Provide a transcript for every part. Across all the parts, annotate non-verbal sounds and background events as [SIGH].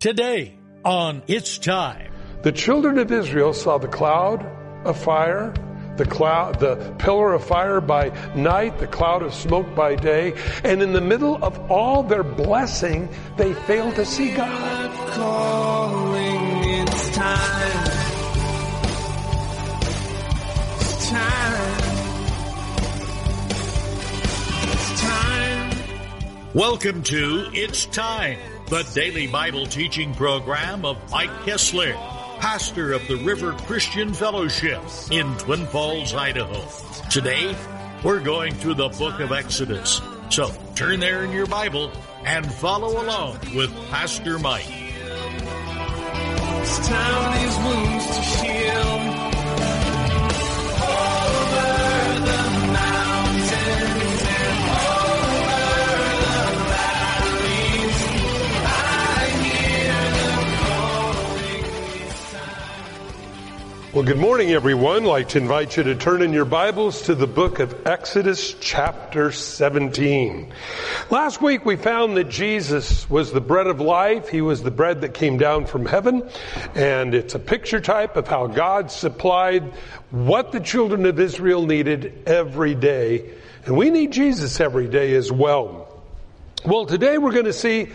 Today on It's Time. The children of Israel saw the cloud of fire, the cloud, the pillar of fire by night, the cloud of smoke by day, and in the middle of all their blessing, they failed to see God. calling, it's time. It's time. It's time. Welcome to It's Time, the daily Bible teaching program of Mike Kessler, pastor of the River Christian Fellowship in Twin Falls, Idaho. Today, we're going through the book of Exodus. So turn there in your Bible and follow along with Pastor Mike. Good morning, everyone. I'd like to invite you to turn in your Bibles to the book of Exodus, chapter 17. Last week we found that Jesus was the bread of life. He was the bread that came down from heaven. And it's a picture type of how God supplied what the children of Israel needed every day. And we need Jesus every day as well. Well, today we're going to see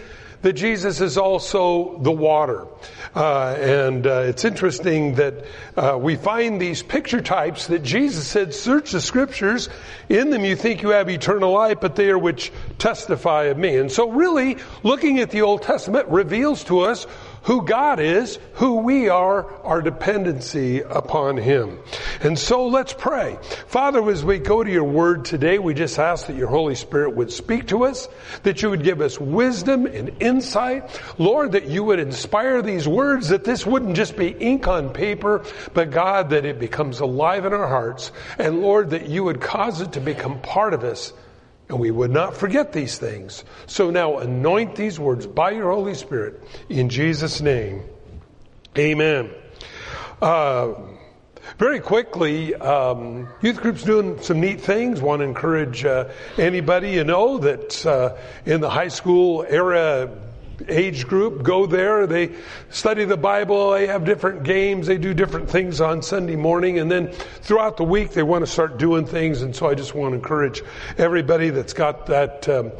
that Jesus is also the water. Uh, and uh, it's interesting that uh, we find these picture types that Jesus said, search the scriptures. In them you think you have eternal life, but they are which testify of me. And so really, looking at the Old Testament reveals to us who God is, who we are, our dependency upon Him. And so let's pray. Father, as we go to your word today, we just ask that your Holy Spirit would speak to us, that you would give us wisdom and insight. Lord, that you would inspire these words, that this wouldn't just be ink on paper, but God, that it becomes alive in our hearts. And Lord, that you would cause it to become part of us and we would not forget these things. So now anoint these words by your Holy Spirit in Jesus' name. Amen. Uh, very quickly, um, youth group's doing some neat things. Want to encourage uh, anybody you know that uh, in the high school era age group go there. They study the Bible. They have different games. They do different things on Sunday morning. And then throughout the week, they want to start doing things. And so I just want to encourage everybody that's got that, um,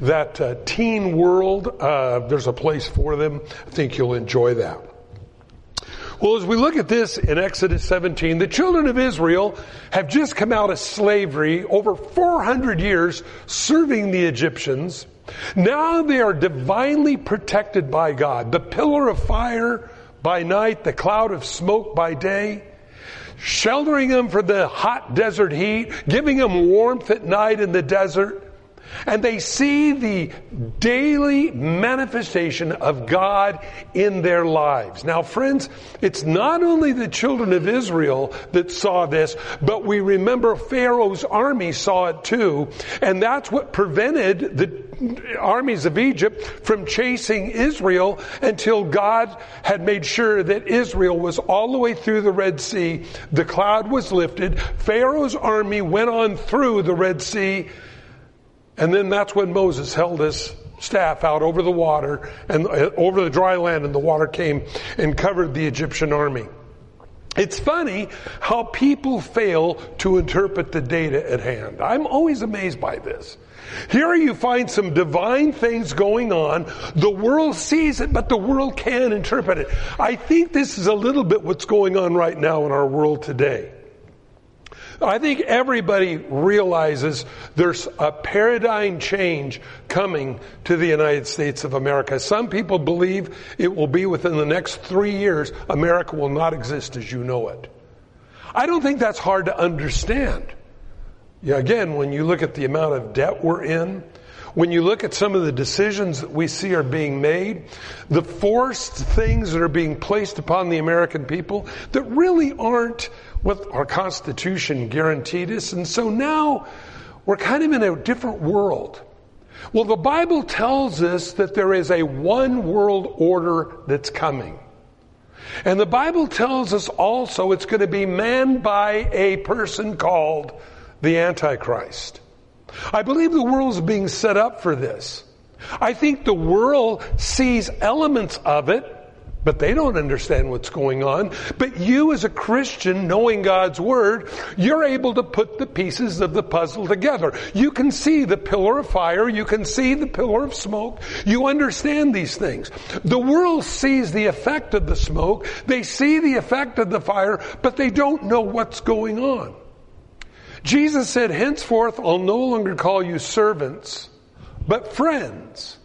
that uh, teen world. Uh, there's a place for them. I think you'll enjoy that. Well, as we look at this in Exodus 17, the children of Israel have just come out of slavery over 400 years serving the Egyptians. Now they are divinely protected by God. The pillar of fire by night, the cloud of smoke by day, sheltering them from the hot desert heat, giving them warmth at night in the desert. And they see the daily manifestation of God in their lives. Now friends, it's not only the children of Israel that saw this, but we remember Pharaoh's army saw it too. And that's what prevented the armies of Egypt from chasing Israel until God had made sure that Israel was all the way through the Red Sea. The cloud was lifted. Pharaoh's army went on through the Red Sea and then that's when Moses held his staff out over the water and uh, over the dry land and the water came and covered the Egyptian army. It's funny how people fail to interpret the data at hand. I'm always amazed by this. Here you find some divine things going on. The world sees it, but the world can't interpret it. I think this is a little bit what's going on right now in our world today. I think everybody realizes there's a paradigm change coming to the United States of America. Some people believe it will be within the next three years, America will not exist as you know it. I don't think that's hard to understand. Yeah, again, when you look at the amount of debt we're in, when you look at some of the decisions that we see are being made, the forced things that are being placed upon the American people that really aren't what our Constitution guaranteed us. And so now we're kind of in a different world. Well, the Bible tells us that there is a one world order that's coming. And the Bible tells us also it's going to be manned by a person called the Antichrist. I believe the world is being set up for this. I think the world sees elements of it, but they don't understand what's going on. But you as a Christian, knowing God's Word, you're able to put the pieces of the puzzle together. You can see the pillar of fire, you can see the pillar of smoke, you understand these things. The world sees the effect of the smoke, they see the effect of the fire, but they don't know what's going on. Jesus said, henceforth I'll no longer call you servants, but friends.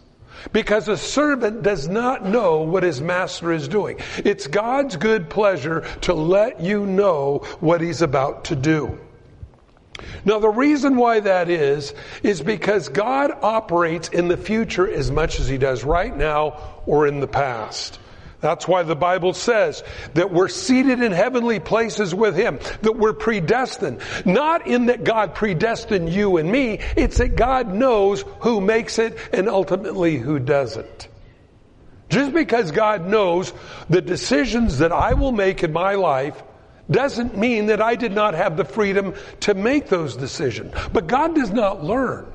Because a servant does not know what his master is doing. It's God's good pleasure to let you know what he's about to do. Now the reason why that is, is because God operates in the future as much as he does right now or in the past. That's why the Bible says that we're seated in heavenly places with Him, that we're predestined. Not in that God predestined you and me, it's that God knows who makes it and ultimately who doesn't. Just because God knows the decisions that I will make in my life doesn't mean that I did not have the freedom to make those decisions. But God does not learn.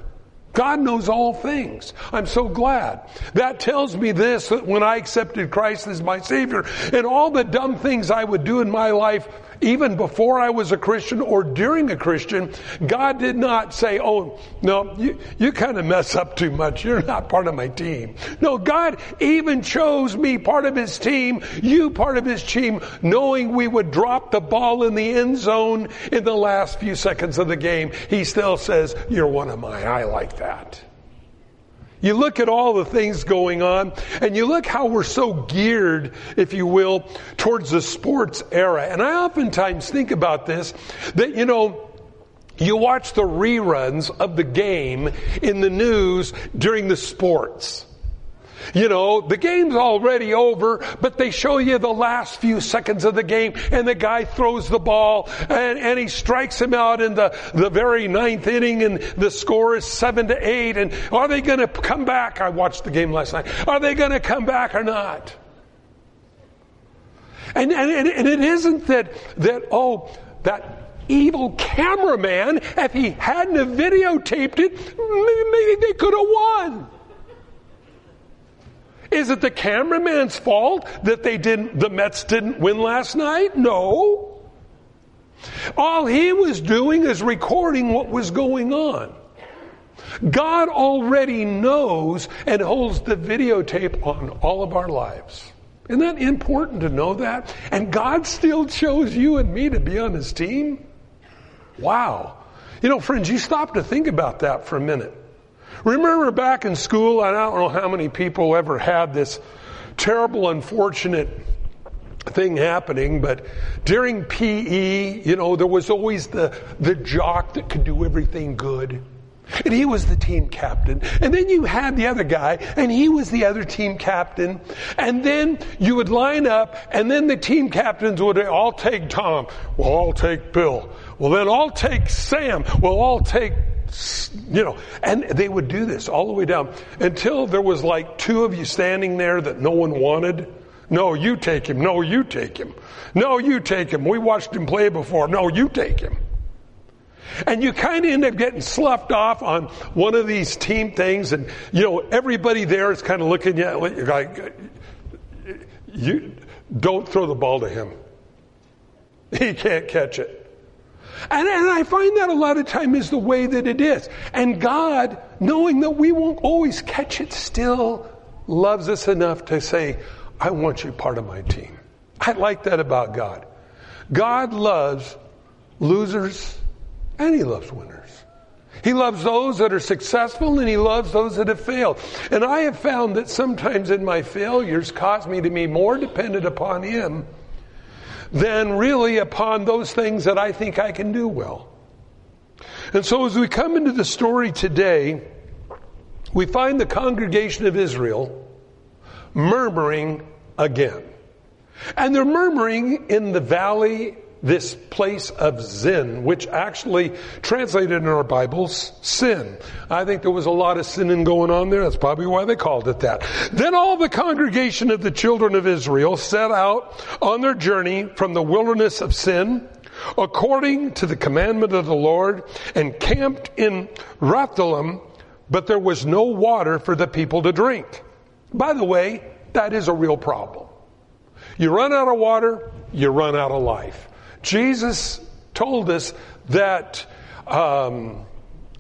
God knows all things. I'm so glad. That tells me this, that when I accepted Christ as my Savior, and all the dumb things I would do in my life, even before I was a Christian or during a Christian, God did not say, oh, no, you, you kind of mess up too much. You're not part of my team. No, God even chose me part of His team, you part of His team, knowing we would drop the ball in the end zone in the last few seconds of the game. He still says, you're one of mine. I like that. You look at all the things going on and you look how we're so geared, if you will, towards the sports era. And I oftentimes think about this, that you know, you watch the reruns of the game in the news during the sports. You know, the game's already over, but they show you the last few seconds of the game and the guy throws the ball and, and he strikes him out in the, the very ninth inning and the score is seven to eight and are they gonna come back? I watched the game last night. Are they gonna come back or not? And, and, and it isn't that, that, oh, that evil cameraman, if he hadn't have videotaped it, maybe they could have won. Is it the cameraman's fault that they didn't, the Mets didn't win last night? No. All he was doing is recording what was going on. God already knows and holds the videotape on all of our lives. Isn't that important to know that? And God still chose you and me to be on his team? Wow. You know, friends, you stop to think about that for a minute. Remember back in school, I don't know how many people ever had this terrible, unfortunate thing happening, but during PE, you know, there was always the, the jock that could do everything good. And he was the team captain. And then you had the other guy, and he was the other team captain. And then you would line up, and then the team captains would, I'll take Tom. Well, I'll take Bill. Well, then I'll take Sam. Well, I'll take you know, and they would do this all the way down until there was like two of you standing there that no one wanted. No, you take him. No, you take him. No, you take him. We watched him play before. No, you take him. And you kind of end up getting sloughed off on one of these team things, and you know everybody there is kind of looking at you like, you don't throw the ball to him. He can't catch it. And, and I find that a lot of time is the way that it is. And God, knowing that we won't always catch it, still loves us enough to say, I want you part of my team. I like that about God. God loves losers and he loves winners. He loves those that are successful and he loves those that have failed. And I have found that sometimes in my failures cause me to be more dependent upon him than really upon those things that I think I can do well. And so as we come into the story today, we find the congregation of Israel murmuring again. And they're murmuring in the valley this place of Zin, which actually translated in our Bibles, sin. I think there was a lot of sinning going on there. That's probably why they called it that. Then all the congregation of the children of Israel set out on their journey from the wilderness of sin, according to the commandment of the Lord, and camped in Rephidim but there was no water for the people to drink. By the way, that is a real problem. You run out of water, you run out of life. Jesus told us that um,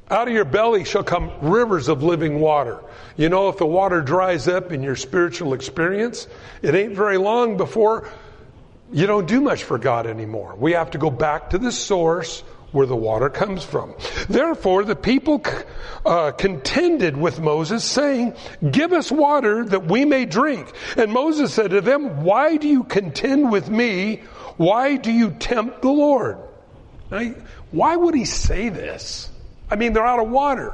out of your belly shall come rivers of living water. You know, if the water dries up in your spiritual experience, it ain't very long before you don't do much for God anymore. We have to go back to the source where the water comes from. Therefore, the people uh, contended with Moses, saying, "Give us water that we may drink." And Moses said to them, "Why do you contend with me? Why do you tempt the Lord?" Why would he say this? I mean, they're out of water.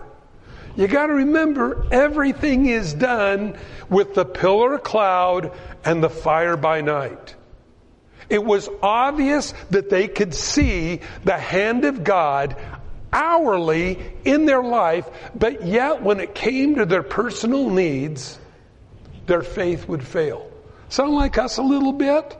You got to remember, everything is done with the pillar of cloud and the fire by night. It was obvious that they could see the hand of God hourly in their life, but yet when it came to their personal needs, their faith would fail. Sound like us a little bit?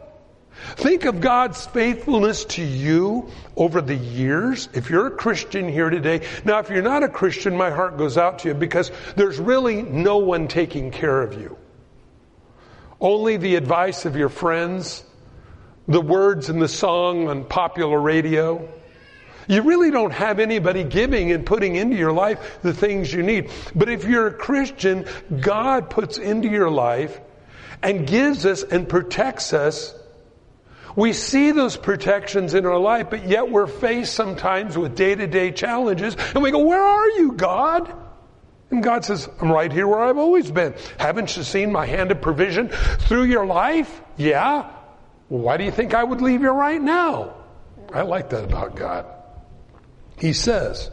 Think of God's faithfulness to you over the years. If you're a Christian here today, now if you're not a Christian, my heart goes out to you because there's really no one taking care of you. Only the advice of your friends, the words in the song on popular radio. You really don't have anybody giving and putting into your life the things you need. But if you're a Christian, God puts into your life and gives us and protects us we see those protections in our life, but yet we're faced sometimes with day to day challenges, and we go, Where are you, God? And God says, I'm right here where I've always been. Haven't you seen my hand of provision through your life? Yeah. Why do you think I would leave you right now? I like that about God. He says,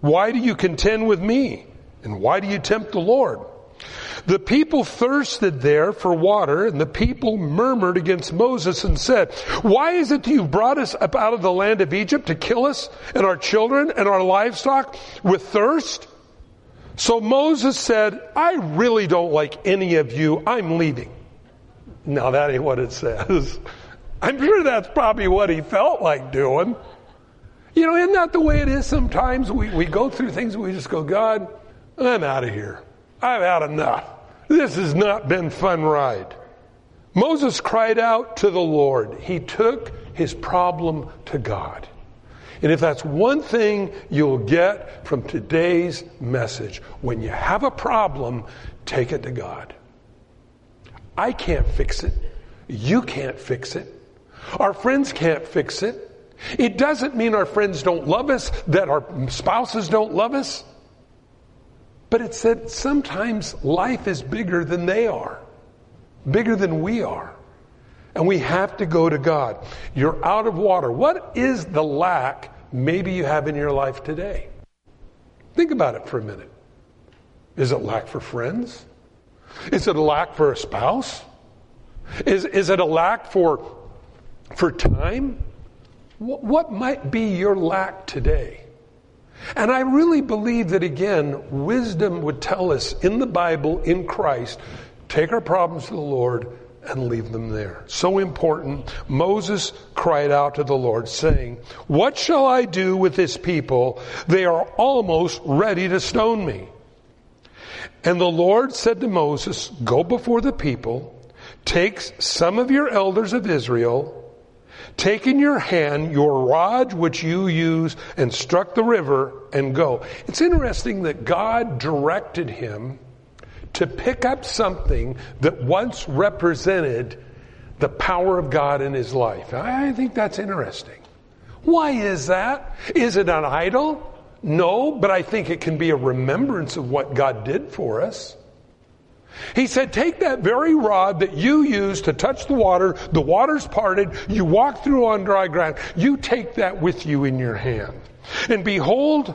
Why do you contend with me? And why do you tempt the Lord? The people thirsted there for water, and the people murmured against Moses and said, Why is it that you've brought us up out of the land of Egypt to kill us and our children and our livestock with thirst? So Moses said, I really don't like any of you. I'm leaving. Now that ain't what it says. [LAUGHS] I'm sure that's probably what he felt like doing. You know, isn't that the way it is sometimes? We, we go through things and we just go, God, I'm out of here. I've had enough. This has not been fun ride. Moses cried out to the Lord. He took his problem to God. And if that's one thing you'll get from today's message, when you have a problem, take it to God. I can't fix it. You can't fix it. Our friends can't fix it. It doesn't mean our friends don't love us, that our spouses don't love us. But it's that sometimes life is bigger than they are, bigger than we are. And we have to go to God. You're out of water. What is the lack maybe you have in your life today? Think about it for a minute. Is it lack for friends? Is it a lack for a spouse? Is, is it a lack for, for time? What, what might be your lack today? And I really believe that again, wisdom would tell us in the Bible, in Christ, take our problems to the Lord and leave them there. So important. Moses cried out to the Lord saying, what shall I do with this people? They are almost ready to stone me. And the Lord said to Moses, go before the people, take some of your elders of Israel, Take in your hand your rod which you use and struck the river and go. It's interesting that God directed him to pick up something that once represented the power of God in his life. I think that's interesting. Why is that? Is it an idol? No, but I think it can be a remembrance of what God did for us. He said, take that very rod that you use to touch the water, the water's parted, you walk through on dry ground, you take that with you in your hand. And behold,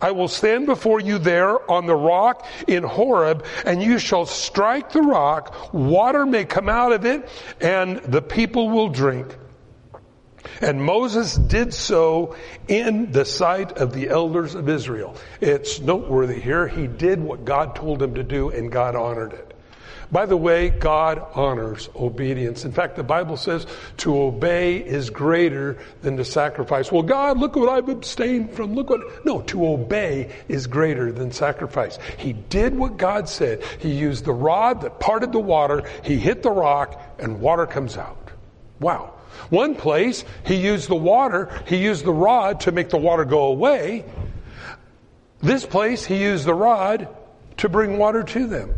I will stand before you there on the rock in Horeb, and you shall strike the rock, water may come out of it, and the people will drink. And Moses did so in the sight of the elders of Israel. It's noteworthy here. He did what God told him to do and God honored it. By the way, God honors obedience. In fact, the Bible says to obey is greater than to sacrifice. Well, God, look what I've abstained from. Look what, no, to obey is greater than sacrifice. He did what God said. He used the rod that parted the water. He hit the rock and water comes out. Wow. One place, he used the water, he used the rod to make the water go away. This place, he used the rod to bring water to them.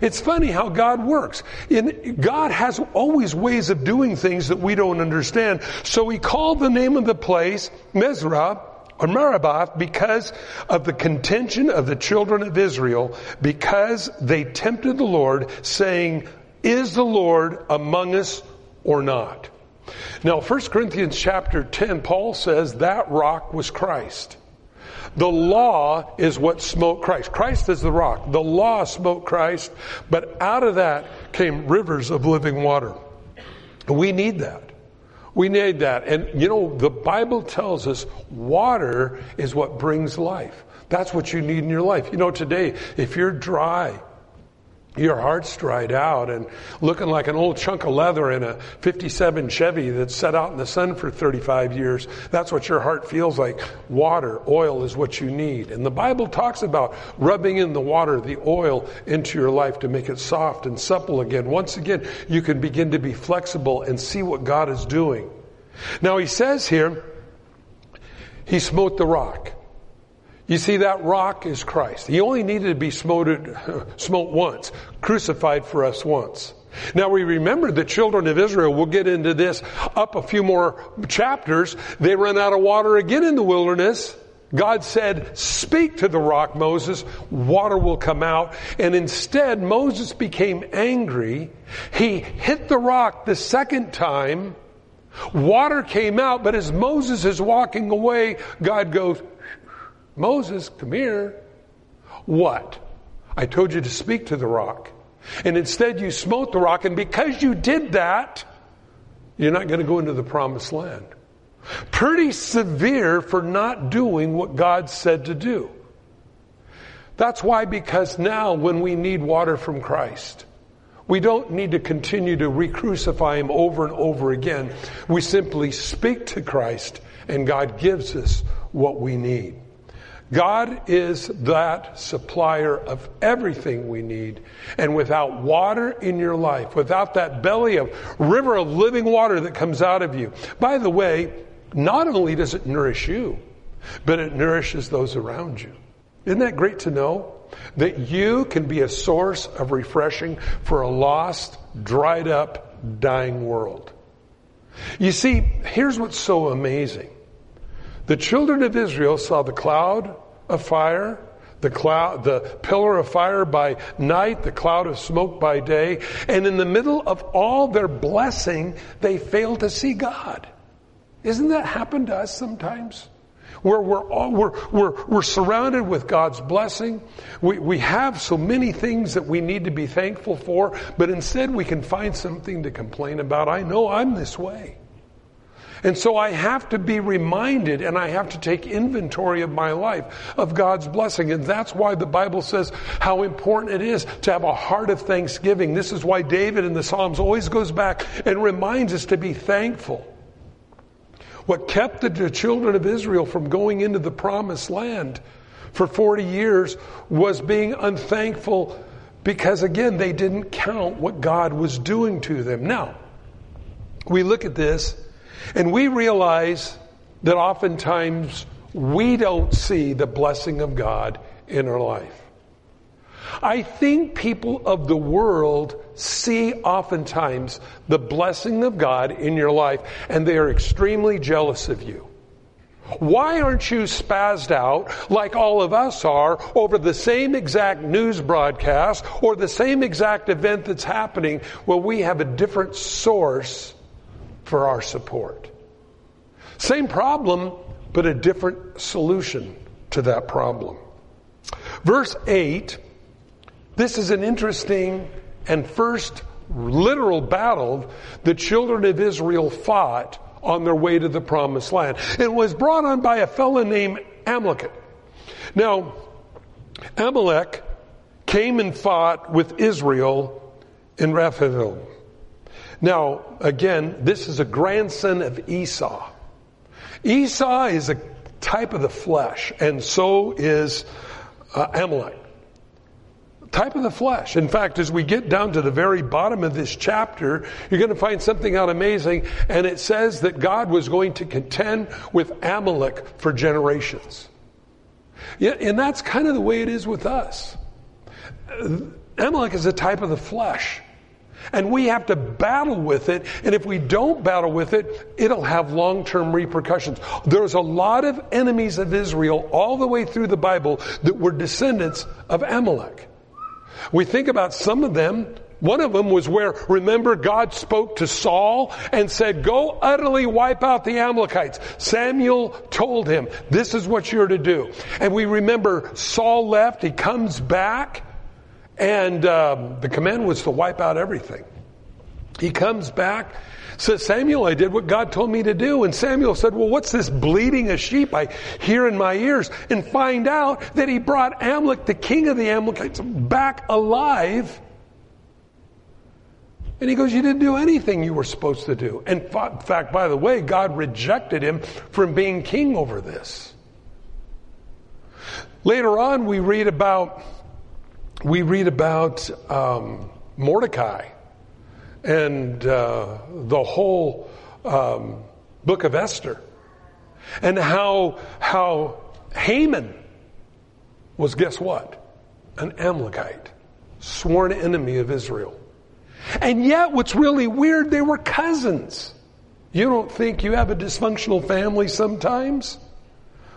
It's funny how God works. In, God has always ways of doing things that we don't understand. So he called the name of the place Massah or Meribah because of the contention of the children of Israel because they tempted the Lord saying, is the Lord among us or not? Now, 1 Corinthians chapter 10, Paul says that rock was Christ. The law is what smote Christ. Christ is the rock. The law smote Christ, but out of that came rivers of living water. We need that. We need that. And you know, the Bible tells us water is what brings life. That's what you need in your life. You know, today, if you're dry, your heart's dried out and looking like an old chunk of leather in a 57 Chevy that's set out in the sun for 35 years. That's what your heart feels like. Water, oil is what you need. And the Bible talks about rubbing in the water, the oil into your life to make it soft and supple again. Once again, you can begin to be flexible and see what God is doing. Now he says here, he smote the rock. You see, that rock is Christ. He only needed to be smote, [LAUGHS] smote once, crucified for us once. Now we remember the children of Israel, we'll get into this up a few more chapters. They run out of water again in the wilderness. God said, speak to the rock, Moses, water will come out. And instead, Moses became angry. He hit the rock the second time. Water came out, but as Moses is walking away, God goes, Moses, come here. What? I told you to speak to the rock. And instead you smote the rock, and because you did that, you're not going to go into the promised land. Pretty severe for not doing what God said to do. That's why, because now when we need water from Christ, we don't need to continue to re-crucify Him over and over again. We simply speak to Christ and God gives us what we need. God is that supplier of everything we need. And without water in your life, without that belly of river of living water that comes out of you, by the way, not only does it nourish you, but it nourishes those around you. Isn't that great to know? That you can be a source of refreshing for a lost, dried up, dying world. You see, here's what's so amazing. The children of Israel saw the cloud of fire, the cloud, the pillar of fire by night, the cloud of smoke by day, and in the middle of all their blessing, they fail to see God. Isn't that happen to us sometimes? Where we're, all, we're, we're, we're surrounded with God's blessing. We, we have so many things that we need to be thankful for, but instead we can find something to complain about. I know I'm this way. And so I have to be reminded and I have to take inventory of my life, of God's blessing. And that's why the Bible says how important it is to have a heart of thanksgiving. This is why David in the Psalms always goes back and reminds us to be thankful. What kept the children of Israel from going into the promised land for 40 years was being unthankful because again, they didn't count what God was doing to them. Now, we look at this and we realize that oftentimes we don't see the blessing of God in our life. I think people of the world see oftentimes the blessing of God in your life and they are extremely jealous of you. Why aren't you spazzed out like all of us are over the same exact news broadcast or the same exact event that's happening Well, we have a different source for our support? Same problem, but a different solution to that problem. Verse 8 this is an interesting and first literal battle the children of Israel fought on their way to the promised land. It was brought on by a fellow named Amalek. Now, Amalek came and fought with Israel in Rephidim. Now, again, this is a grandson of Esau. Esau is a type of the flesh, and so is uh, Amalek. Type of the flesh. In fact, as we get down to the very bottom of this chapter, you're going to find something out amazing, and it says that God was going to contend with Amalek for generations. And that's kind of the way it is with us. Amalek is a type of the flesh. And we have to battle with it. And if we don't battle with it, it'll have long term repercussions. There's a lot of enemies of Israel all the way through the Bible that were descendants of Amalek. We think about some of them. One of them was where, remember, God spoke to Saul and said, go utterly wipe out the Amalekites. Samuel told him, this is what you're to do. And we remember Saul left, he comes back, and um, the command was to wipe out everything. He comes back, says, Samuel, I did what God told me to do. And Samuel said, Well, what's this bleating of sheep I hear in my ears? And find out that he brought Amalek, the king of the Amalekites, back alive. And he goes, You didn't do anything you were supposed to do. And in fact, by the way, God rejected him from being king over this. Later on, we read about we read about um, Mordecai and uh, the whole um, book of Esther, and how how Haman was guess what? An Amalekite, sworn enemy of Israel. And yet, what's really weird, they were cousins. You don't think you have a dysfunctional family sometimes?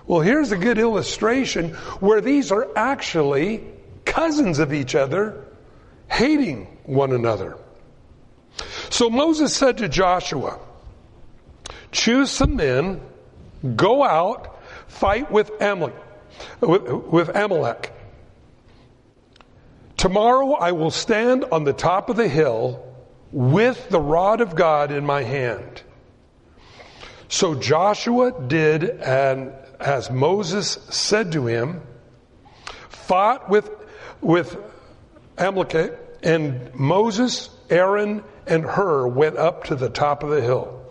Well, here's a good illustration where these are actually cousins of each other, hating one another. So Moses said to Joshua, choose some men, go out, fight with Amalek, with, with Amalek. Tomorrow I will stand on the top of the hill with the rod of God in my hand. So Joshua did and as Moses said to him, fought with with Amalek, and Moses, Aaron, and Hur went up to the top of the hill.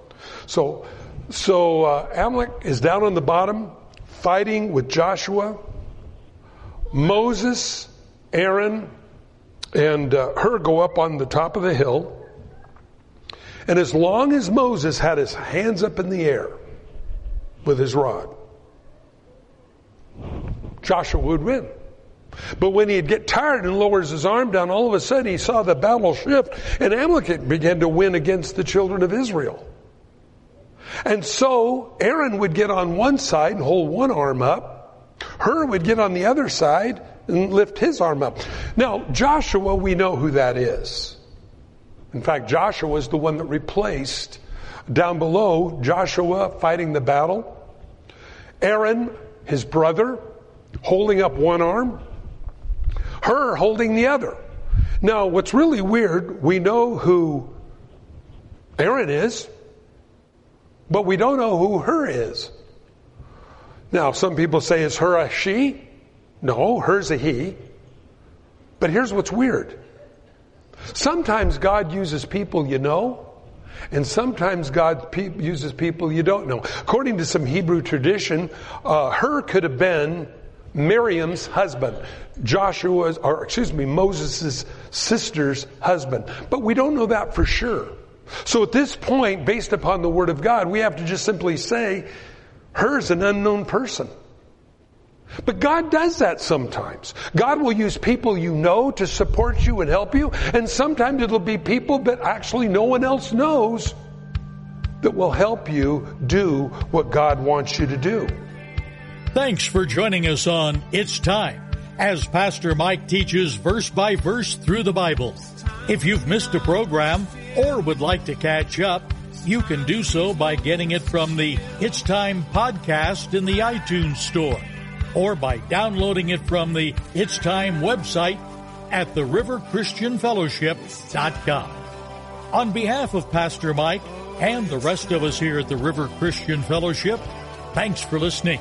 So, so uh, Amalek is down on the bottom, fighting with Joshua. Moses, Aaron, and uh, Hur go up on the top of the hill. And as long as Moses had his hands up in the air with his rod, Joshua would win. But when he'd get tired and lowers his arm down, all of a sudden he saw the battle shift and Amalek began to win against the children of Israel. And so Aaron would get on one side and hold one arm up. Hur would get on the other side and lift his arm up. Now, Joshua, we know who that is. In fact, Joshua is the one that replaced down below Joshua fighting the battle. Aaron, his brother, holding up one arm Hur holding the other. Now, what's really weird, we know who Aaron is, but we don't know who Hur is. Now, some people say, is Hur a she? No, Hur's a he. But here's what's weird. Sometimes God uses people you know, and sometimes God pe- uses people you don't know. According to some Hebrew tradition, uh, Hur could have been Miriam's husband, Joshua's, or excuse me, Moses' sister's husband. But we don't know that for sure. So at this point, based upon the Word of God, we have to just simply say, Hur's an unknown person. But God does that sometimes. God will use people you know to support you and help you, and sometimes it'll be people that actually no one else knows that will help you do what God wants you to do. Thanks for joining us on It's Time as Pastor Mike teaches verse by verse through the Bible. If you've missed a program or would like to catch up, you can do so by getting it from the It's Time podcast in the iTunes store or by downloading it from the It's Time website at theriverchristianfellowship.com. On behalf of Pastor Mike and the rest of us here at the River Christian Fellowship, thanks for listening